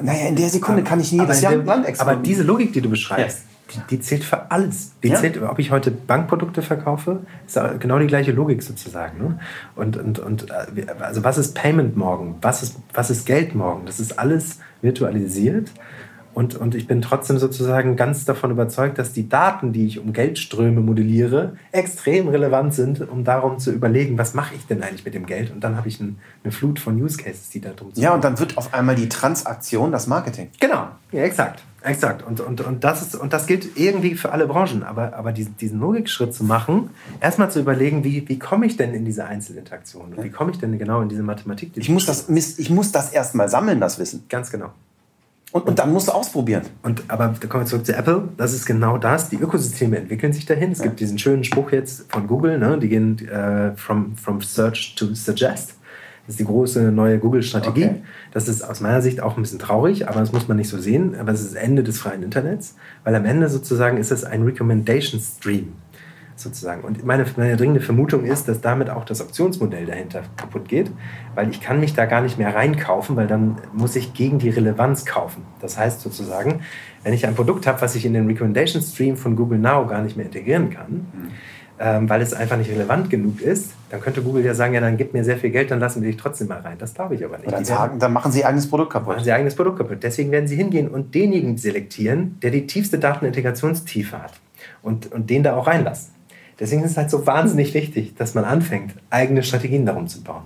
Naja, in der Sekunde kann ich nie aber, das Jahr Land aber exportieren. diese Logik, die du beschreibst, die, die zählt für alles. Die Ja. zählt, ob ich heute Bankprodukte verkaufe, ist genau die gleiche Logik sozusagen. Ne? Und, und, und äh, also was ist Payment morgen? Was ist, was ist Geld morgen? Das ist alles virtualisiert. Und, und ich bin trotzdem sozusagen ganz davon überzeugt, dass die Daten, die ich um Geldströme modelliere, extrem relevant sind, um darum zu überlegen, was mache ich denn eigentlich mit dem Geld? Und dann habe ich ein, eine Flut von Use Cases, die da drum ja, und dann wird auf einmal die Transaktion das Marketing. Genau, ja, exakt. Exakt. Und, und, und, das ist, und das gilt irgendwie für alle Branchen. Aber, aber diesen, diesen Logikschritt zu machen, erstmal zu überlegen, wie, wie komme ich denn in diese Einzelinteraktion? Und wie komme ich denn genau in diese Mathematik? die Ich muss das, ich muss das erstmal sammeln, das Wissen. Ganz genau. Und, und dann musst du ausprobieren. Und, aber da kommen wir zurück zu Apple. Das ist genau das. Die Ökosysteme entwickeln sich dahin. Es gibt diesen schönen Spruch jetzt von Google, ne? die gehen äh, from, from Search to Suggest. Das ist die große neue Google-Strategie. Okay. Das ist aus meiner Sicht auch ein bisschen traurig, aber das muss man nicht so sehen. Aber es ist das Ende des freien Internets, weil am Ende sozusagen ist es ein Recommendation Stream sozusagen. Und meine, meine dringende Vermutung ist, dass damit auch das Optionsmodell dahinter kaputt geht, weil ich kann mich da gar nicht mehr reinkaufen, weil dann muss ich gegen die Relevanz kaufen. Das heißt sozusagen, wenn ich ein Produkt habe, was ich in den Recommendation Stream von Google Now gar nicht mehr integrieren kann, ähm, weil es einfach nicht relevant genug ist, dann könnte Google ja sagen, ja, dann gib mir sehr viel Geld, dann lassen wir dich trotzdem mal rein. Das glaube ich aber nicht. Dann, sagen, dann machen sie ihr eigenes Produkt kaputt. machen sie ihr eigenes Produkt kaputt. Deswegen werden sie hingehen und denjenigen selektieren, der die tiefste Datenintegrationstiefe hat und, und den da auch reinlassen. Deswegen ist es halt so wahnsinnig wichtig, dass man anfängt, eigene Strategien darum zu bauen.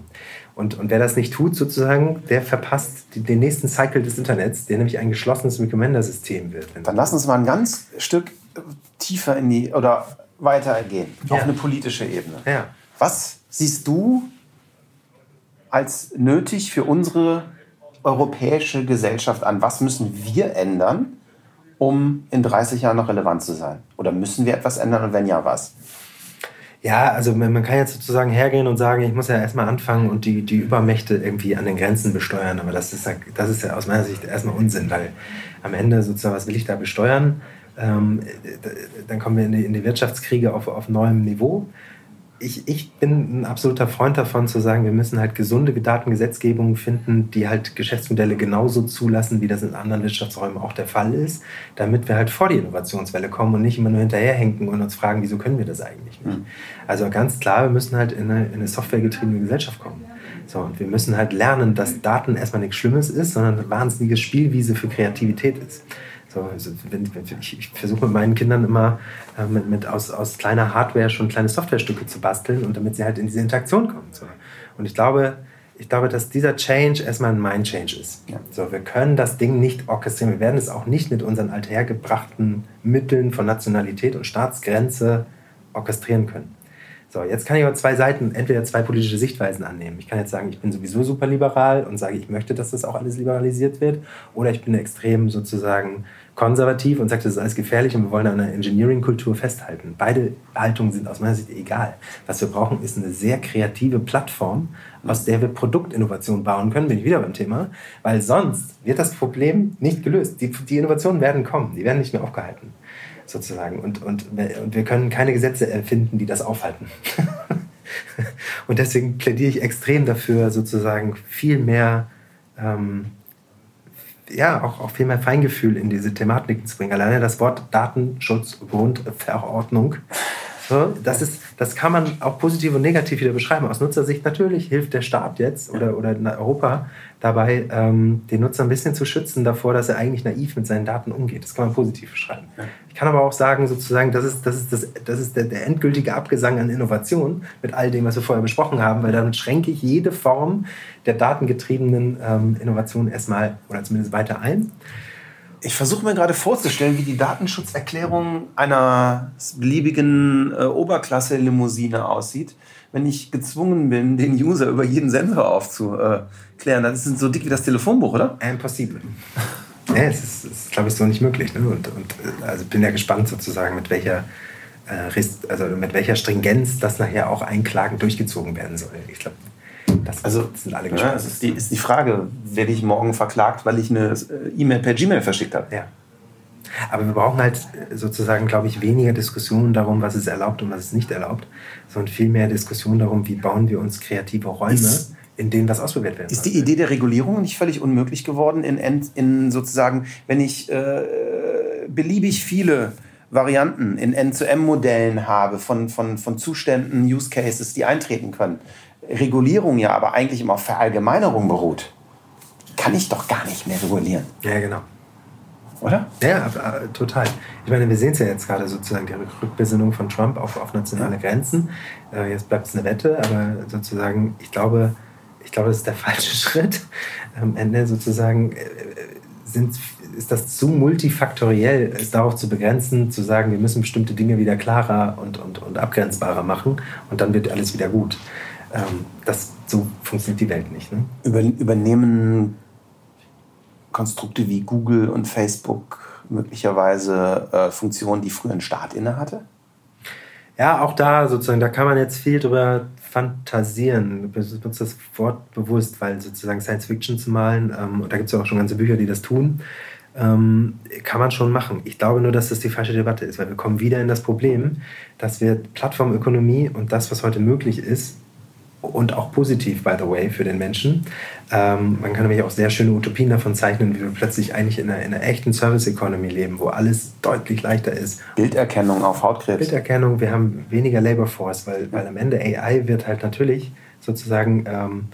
Und, und wer das nicht tut, sozusagen, der verpasst die, den nächsten Cycle des Internets, der nämlich ein geschlossenes Recommender-System wird. Dann lass uns mal ein ganz Stück tiefer in die oder weitergehen auf Ja. eine politische Ebene. Ja. Was siehst du als nötig für unsere europäische Gesellschaft an? Was müssen wir ändern, um in 30 Jahren noch relevant zu sein? Oder müssen wir etwas ändern und wenn ja, was? Ja, also man kann jetzt sozusagen hergehen und sagen, ich muss ja erstmal anfangen und die, die Übermächte irgendwie an den Grenzen besteuern. Aber das ist, ja, das ist ja aus meiner Sicht erstmal Unsinn, weil am Ende sozusagen, was will ich da besteuern? Ähm, d- dann kommen wir in die, in die Wirtschaftskriege auf, auf neuem Niveau. Ich, ich bin ein absoluter Freund davon zu sagen, wir müssen halt gesunde Datengesetzgebungen finden, die halt Geschäftsmodelle genauso zulassen, wie das in anderen Wirtschaftsräumen auch der Fall ist, damit wir halt vor die Innovationswelle kommen und nicht immer nur hinterherhinken und uns fragen, wieso können wir das eigentlich nicht. Also ganz klar, wir müssen halt in eine, in eine softwaregetriebene Gesellschaft kommen. So, und wir müssen halt lernen, dass Daten erstmal nichts Schlimmes ist, sondern eine wahnsinnige Spielwiese für Kreativität ist. So, also wenn, ich, ich versuche mit meinen Kindern immer äh, mit, mit aus, aus kleiner Hardware schon kleine Softwarestücke zu basteln und damit sie halt in diese Interaktion kommen. So. Und ich glaube, ich glaube, dass dieser Change erstmal ein Mind-Change ist. So, wir können das Ding nicht orchestrieren. Wir werden es auch nicht mit unseren althergebrachten Mitteln von Nationalität und Staatsgrenze orchestrieren können. So, jetzt kann ich aber zwei Seiten, entweder zwei politische Sichtweisen annehmen. Ich kann jetzt sagen, ich bin sowieso super liberal und sage, ich möchte, dass das auch alles liberalisiert wird. Oder ich bin extrem sozusagen konservativ und sage, das ist alles gefährlich und wir wollen an einer Engineering-Kultur festhalten. Beide Haltungen sind aus meiner Sicht egal. Was wir brauchen, ist eine sehr kreative Plattform, aus der wir Produktinnovation bauen können. Bin ich wieder beim Thema. Weil sonst wird das Problem nicht gelöst. Die, die Innovationen werden kommen, die werden nicht mehr aufgehalten sozusagen. Und, und, und wir können keine Gesetze erfinden, die das aufhalten. <laughs> und deswegen plädiere ich extrem dafür, sozusagen viel mehr, ähm, ja, auch, auch viel mehr Feingefühl in diese Thematiken zu bringen. Alleine das Wort Datenschutzgrundverordnung, so, das, ist, das kann man auch positiv und negativ wieder beschreiben. Aus Nutzersicht natürlich hilft der Staat jetzt oder, oder Europa dabei, ähm, den Nutzer ein bisschen zu schützen davor, dass er eigentlich naiv mit seinen Daten umgeht. Das kann man positiv beschreiben. Ich kann aber auch sagen, sozusagen, das ist, das ist, das, das ist der, der endgültige Abgesang an Innovation mit all dem, was wir vorher besprochen haben, weil damit schränke ich jede Form der datengetriebenen ähm, Innovation erstmal oder zumindest weiter ein. Ich versuche mir gerade vorzustellen, wie die Datenschutzerklärung einer beliebigen äh, Oberklasse-Limousine aussieht, wenn ich gezwungen bin, den User über jeden Sensor aufzuklären. Das ist so dick wie das Telefonbuch, oder? Impossible. Ja, es ist, ist glaube ich, so nicht möglich. Ne? Und, und also bin ja gespannt sozusagen, mit welcher, äh, also mit welcher Stringenz das nachher auch einklagend durchgezogen werden soll. Ich glaube, das also, sind alle gespannt. Ja, es ist die, ist die Frage, werde ich morgen verklagt, weil ich eine äh, E-Mail per Gmail verschickt habe? Ja. Aber wir brauchen halt sozusagen, glaube ich, weniger Diskussionen darum, was ist erlaubt und was ist nicht erlaubt, sondern viel mehr Diskussionen darum, wie bauen wir uns kreative Räume, ist, in denen was ausprobiert werden Ist die Idee der Regulierung nicht völlig unmöglich geworden, in, in sozusagen, wenn ich äh, beliebig viele Varianten in N-zu-M-Modellen habe von, von, von Zuständen, Use Cases, die eintreten können, Regulierung ja aber eigentlich immer auf Verallgemeinerung beruht, kann ich doch gar nicht mehr regulieren. Ja, genau. Oder? Ja, äh, total. Ich meine, wir sehen es ja jetzt gerade sozusagen, die Rückbesinnung von Trump auf, auf nationale Grenzen. Äh, jetzt bleibt es eine Wette, aber sozusagen, ich glaube, ich glaube, das ist der <laughs> falsche Schritt. Am Ende sozusagen äh, sind, ist das zu multifaktoriell, es darauf zu begrenzen, zu sagen, wir müssen bestimmte Dinge wieder klarer und, und, und abgrenzbarer machen und dann wird alles wieder gut. Ähm, das, so funktioniert die Welt nicht. Ne? Über, übernehmen Konstrukte wie Google und Facebook möglicherweise äh, Funktionen, die früher ein Staat innehatte? Ja, auch da sozusagen, da kann man jetzt viel drüber fantasieren. Ich benutze das Wort bewusst, weil sozusagen Science Fiction zu malen, ähm, und da gibt es ja auch schon ganze Bücher, die das tun, ähm, kann man schon machen. Ich glaube nur, dass das die falsche Debatte ist, weil wir kommen wieder in das Problem, dass wir Plattformökonomie und das, was heute möglich ist, und auch positiv, by the way, für den Menschen. Ähm, man kann nämlich auch sehr schöne Utopien davon zeichnen, wie wir plötzlich eigentlich in einer, in einer echten Service Economy leben, wo alles deutlich leichter ist. Bilderkennung auf Hautkrebs. Bilderkennung, wir haben weniger Labor Force, weil, weil am Ende AI wird halt natürlich sozusagen ähm,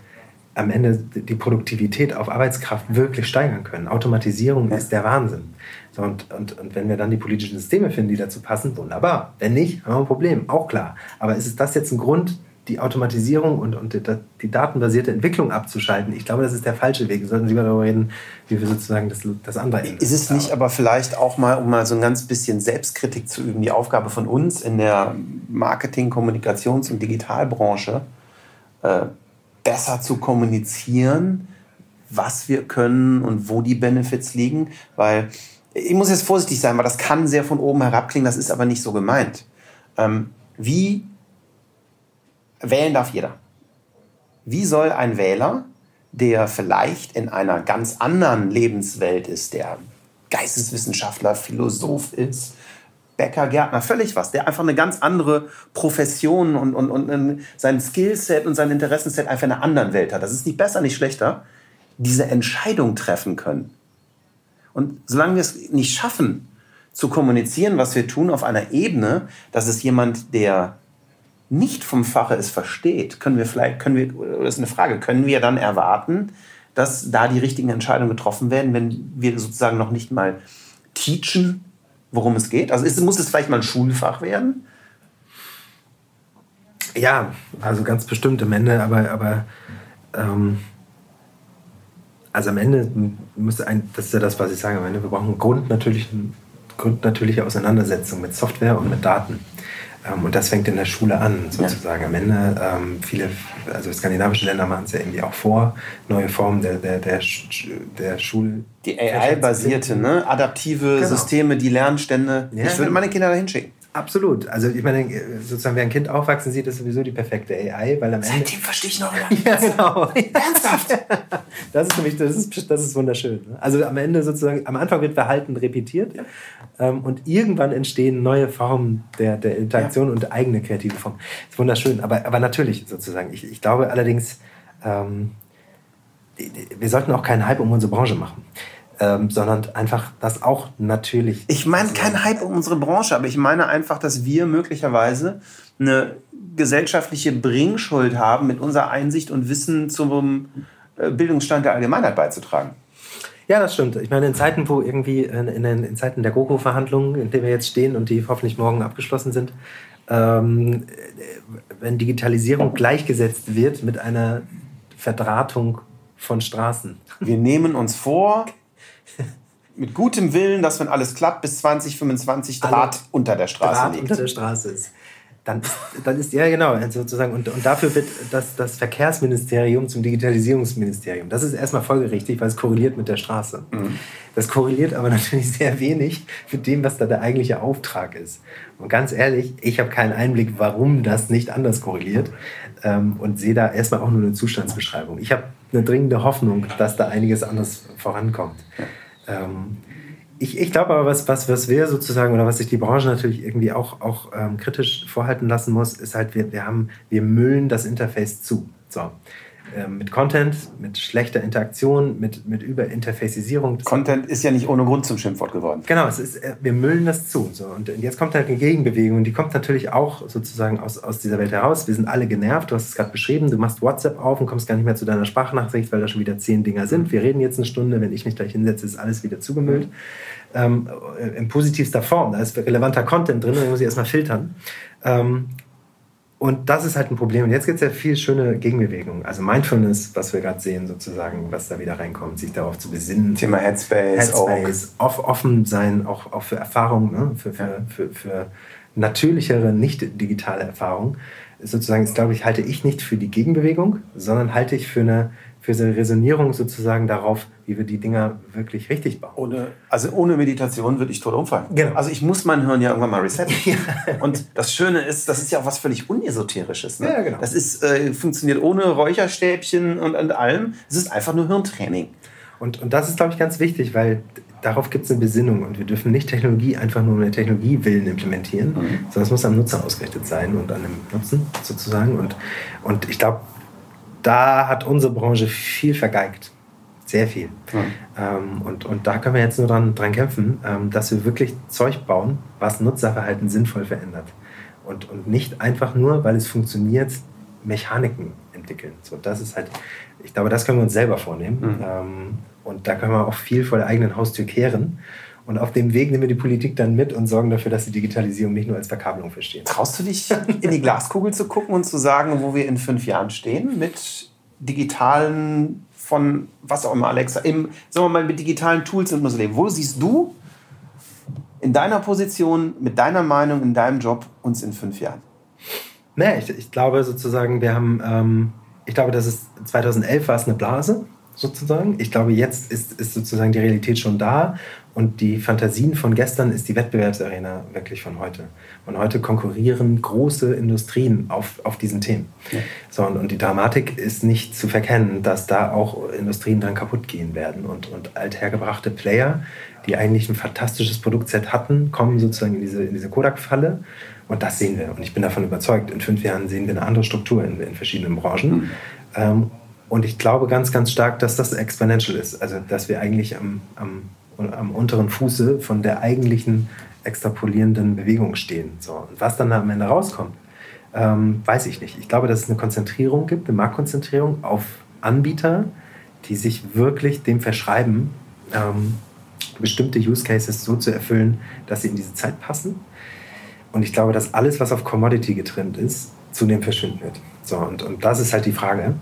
am Ende die Produktivität auf Arbeitskraft wirklich steigern können. Automatisierung ja. ist der Wahnsinn. So, und, und, und wenn wir dann die politischen Systeme finden, die dazu passen, wunderbar. Wenn nicht, haben wir ein Problem, auch klar. Aber ist es das jetzt ein Grund, die Automatisierung und, und die datenbasierte Entwicklung abzuschalten. Ich glaube, das ist der falsche Weg. Wir sollten lieber darüber reden, wie wir sozusagen das, das andere Ende Ist es nicht aber vielleicht auch mal, um mal so ein ganz bisschen Selbstkritik zu üben, die Aufgabe von uns in der Marketing-, Kommunikations- und Digitalbranche, äh, besser zu kommunizieren, was wir können und wo die Benefits liegen? Weil ich muss jetzt vorsichtig sein, weil das kann sehr von oben herab klingen, das ist aber nicht so gemeint. Ähm, wie wählen darf jeder. Wie soll ein Wähler, der vielleicht in einer ganz anderen Lebenswelt ist, der Geisteswissenschaftler, Philosoph ist, Bäcker, Gärtner, völlig was, der einfach eine ganz andere Profession und, und, und sein Skillset und sein Interessenset einfach in einer anderen Welt hat. Das ist nicht besser, nicht schlechter. Diese Entscheidung treffen können. Und solange wir es nicht schaffen, zu kommunizieren, was wir tun, auf einer Ebene, dass es jemand, der nicht vom Fache es versteht, können wir vielleicht, können wir, das ist eine Frage, können wir dann erwarten, dass da die richtigen Entscheidungen getroffen werden, wenn wir sozusagen noch nicht mal teachen, worum es geht? Also ist, muss es vielleicht mal ein Schulfach werden? Ja, also ganz bestimmt am Ende, aber, aber ähm, also am Ende muss ein, das ist ja das, was ich sage, am Ende, wir brauchen grundnatürliche, grundnatürliche Auseinandersetzung mit Software und mit Daten. Ähm, und das fängt in der Schule an, sozusagen. Ja. Am Ende, ähm, viele, also skandinavische Länder machen es ja irgendwie auch vor, neue Formen der, der, der, der Schul... Die AI-basierte, ne? adaptive genau. Systeme, die Lernstände. Ja, ich würde meine Kinder da hinschicken. Absolut. Also ich meine, sozusagen, wer ein Kind aufwachsen sieht, ist sowieso die perfekte AI, weil am Ende... Seitdem verstehe ich noch <laughs> Ja, genau. Ernsthaft? <laughs> Das ist nämlich, das ist, das ist wunderschön. Ne? Also am Ende sozusagen, am Anfang wird Verhalten repetiert ja. ähm, und irgendwann entstehen neue Formen der, der Interaktion ja. und eigene kreative Formen. Das ist wunderschön. Aber, aber natürlich sozusagen. Ich, ich glaube allerdings, ähm, wir sollten auch keinen Hype um unsere Branche machen ähm, sondern einfach das auch natürlich. Ich meine kein Hype um unsere Branche, aber ich meine einfach, dass wir möglicherweise eine gesellschaftliche Bringschuld haben, mit unserer Einsicht und Wissen zum äh, Bildungsstand der Allgemeinheit beizutragen. Ja, das stimmt. Ich meine, in Zeiten, wo irgendwie, in, in, in Zeiten der GroKo-Verhandlungen, in denen wir jetzt stehen und die hoffentlich morgen abgeschlossen sind, ähm, wenn Digitalisierung gleichgesetzt wird mit einer Verdrahtung von Straßen. Wir nehmen uns vor, <laughs> mit gutem Willen, dass wenn alles klappt, bis 2025 Draht Alle- unter der Straße Draht liegt. unter der Straße ist. Dann, dann ist, ja genau, sozusagen, und, und dafür wird das, das Verkehrsministerium zum Digitalisierungsministerium. Das ist erstmal folgerichtig, weil es korreliert mit der Straße. Das korreliert aber <laughs> natürlich sehr wenig mit dem, was da der eigentliche Auftrag ist. Und ganz ehrlich, ich habe keinen Einblick, warum das nicht anders korreliert ähm, und sehe da erstmal auch nur eine Zustandsbeschreibung. Ich habe eine dringende Hoffnung, dass da einiges anders vorankommt. Ähm, ich, ich glaube aber, was, was, was wir sozusagen oder was sich die Branche natürlich irgendwie auch, auch ähm, kritisch vorhalten lassen muss, ist halt, wir, wir, haben, wir müllen das Interface zu. So. Ähm, mit Content, mit schlechter Interaktion, mit, mit Überinterfacisierung. Das- Content ist ja nicht ohne Grund zum Schimpfwort geworden. Genau, es ist, äh, wir müllen das zu. So. Und jetzt kommt halt eine Gegenbewegung. Die kommt natürlich auch sozusagen aus, aus dieser Welt heraus. Wir sind alle genervt. Du hast es gerade beschrieben. Du machst WhatsApp auf und kommst gar nicht mehr zu deiner Sprachnachricht, weil da schon wieder zehn Dinger sind. Wir reden jetzt eine Stunde. Wenn ich mich gleich hinsetze, ist alles wieder zugemüllt. Ähm, äh, in positivster Form. Da ist relevanter Content drin. Den muss ich erstmal filtern. Ähm, und das ist halt ein Problem. Und jetzt gibt es ja viel schöne Gegenbewegungen. Also Mindfulness, was wir gerade sehen, sozusagen, was da wieder reinkommt, sich darauf zu besinnen. Thema Headspace, Headspace, off, offen sein, auch, auch für Erfahrungen, ne? für, für, für, für natürlichere, nicht digitale Erfahrungen. Sozusagen, ist, glaube ich, halte ich nicht für die Gegenbewegung, sondern halte ich für eine, für Resonierung sozusagen darauf, wie wir die Dinger wirklich richtig bauen. Ohne, also ohne Meditation würde ich tot umfallen. Genau. Also ich muss mein Hirn ja irgendwann mal resetten. <laughs> Und das Schöne ist, das ist ja auch was völlig unesoterisches. Ne? Ja, genau. Das ist, äh, funktioniert ohne Räucherstäbchen und, und allem. Es ist einfach nur Hirntraining. Und, und das ist, glaube ich, ganz wichtig, weil darauf gibt es eine Besinnung und wir dürfen nicht Technologie einfach nur um der Technologie willen implementieren, sondern es muss am Nutzer ausgerichtet sein und an dem Nutzen sozusagen. Und, und ich glaube, da hat unsere Branche viel vergeigt. Sehr viel. Ähm, und, und da können wir jetzt nur dran, dran kämpfen, ähm, dass wir wirklich Zeug bauen, was Nutzerverhalten sinnvoll verändert. Und, und nicht einfach nur, weil es funktioniert, Mechaniken entwickeln. So, das ist halt, ich glaube, das können wir uns selber vornehmen. Ähm, und da können wir auch viel vor der eigenen Haustür kehren. Und auf dem Weg nehmen wir die Politik dann mit und sorgen dafür, dass die Digitalisierung nicht nur als Verkabelung verstehen. Traust du dich, in die Glaskugel zu gucken und zu sagen, wo wir in fünf Jahren stehen mit digitalen von was auch immer, Alexa, im, sagen wir mal, mit digitalen Tools in unserem Leben. Wo siehst du in deiner Position, mit deiner Meinung, in deinem Job uns in fünf Jahren? Nee, ich, ich glaube sozusagen, wir haben, ähm, ich glaube, das ist 2011 war es eine Blase sozusagen. Ich glaube, jetzt ist, ist sozusagen die Realität schon da und die Fantasien von gestern ist die Wettbewerbsarena wirklich von heute. Und heute konkurrieren große Industrien auf, auf diesen Themen. So, und, und die Dramatik ist nicht zu verkennen, dass da auch Industrien dran kaputt gehen werden und, und althergebrachte Player, die eigentlich ein fantastisches Produktset hatten, kommen sozusagen in diese, in diese Kodak-Falle. Und das sehen wir. Und ich bin davon überzeugt, in fünf Jahren sehen wir eine andere Struktur in, in verschiedenen Branchen. Ähm, und ich glaube ganz, ganz stark, dass das exponential ist. Also, dass wir eigentlich am, am, am unteren Fuße von der eigentlichen extrapolierenden Bewegung stehen. So. Und was dann am Ende rauskommt, ähm, weiß ich nicht. Ich glaube, dass es eine Konzentrierung gibt, eine Marktkonzentrierung auf Anbieter, die sich wirklich dem verschreiben, ähm, bestimmte Use Cases so zu erfüllen, dass sie in diese Zeit passen. Und ich glaube, dass alles, was auf Commodity getrennt ist, zunehmend verschwinden wird. So, und, und das ist halt die Frage,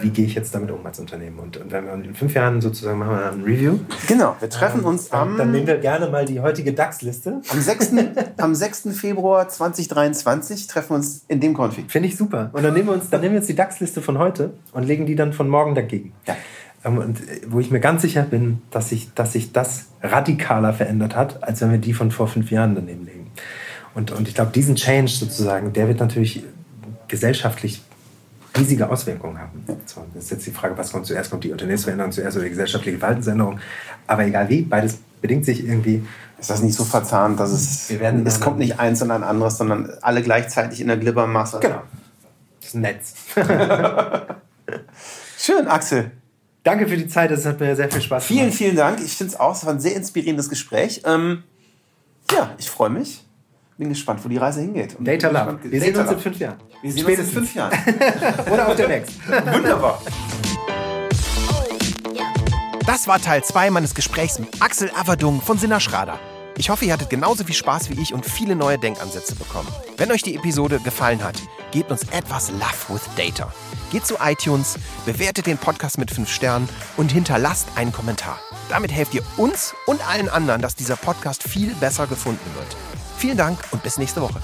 wie gehe ich jetzt damit um als Unternehmen? Und, und wenn wir in fünf Jahren sozusagen machen wir ein Review. Genau, wir treffen uns Dann, am, dann nehmen wir gerne mal die heutige DAX-Liste. am, 6., am 6. Februar 2023, treffen wir uns in dem Config. Finde ich super. Und dann nehmen wir uns, dann nehmen wir uns die DAX-Liste von heute und legen die dann von morgen dagegen. Ja. Ähm, Und äh, wo ich mir ganz sicher bin, dass sich, dass sich das radikaler verändert hat, als wenn wir die von vor fünf Jahren daneben legen. Und, und ich glaube, diesen Change sozusagen, der wird natürlich gesellschaftlich riesige Auswirkungen haben. So, das ist jetzt die Frage, was kommt zuerst? Kommt die Unternehmensveränderung zuerst oder die gesellschaftliche Verhaltensänderung? Aber egal wie, beides bedingt sich irgendwie. Ist das nicht so verzahnt, dass es, es kommt nicht eins und ein anderes, sondern alle gleichzeitig in der Glibbermasse. Genau. Das Netz. <laughs> Schön, Axel. Danke für die Zeit, das hat mir sehr viel Spaß Vielen, gemacht. vielen Dank. Ich finde es auch, es war ein sehr inspirierendes Gespräch. Ähm, ja, ich freue mich. Bin gespannt, wo die Reise hingeht. Und Data gespannt- Wir sehen Data uns in fünf Jahren. Wir sehen uns in fünf Jahren. <laughs> Oder auf der Next. <laughs> Wunderbar. Das war Teil 2 meines Gesprächs mit Axel Averdung von Sinna Schrader. Ich hoffe, ihr hattet genauso viel Spaß wie ich und viele neue Denkansätze bekommen. Wenn euch die Episode gefallen hat, gebt uns etwas Love with Data. Geht zu iTunes, bewertet den Podcast mit 5 Sternen und hinterlasst einen Kommentar. Damit helft ihr uns und allen anderen, dass dieser Podcast viel besser gefunden wird. Vielen Dank und bis nächste Woche.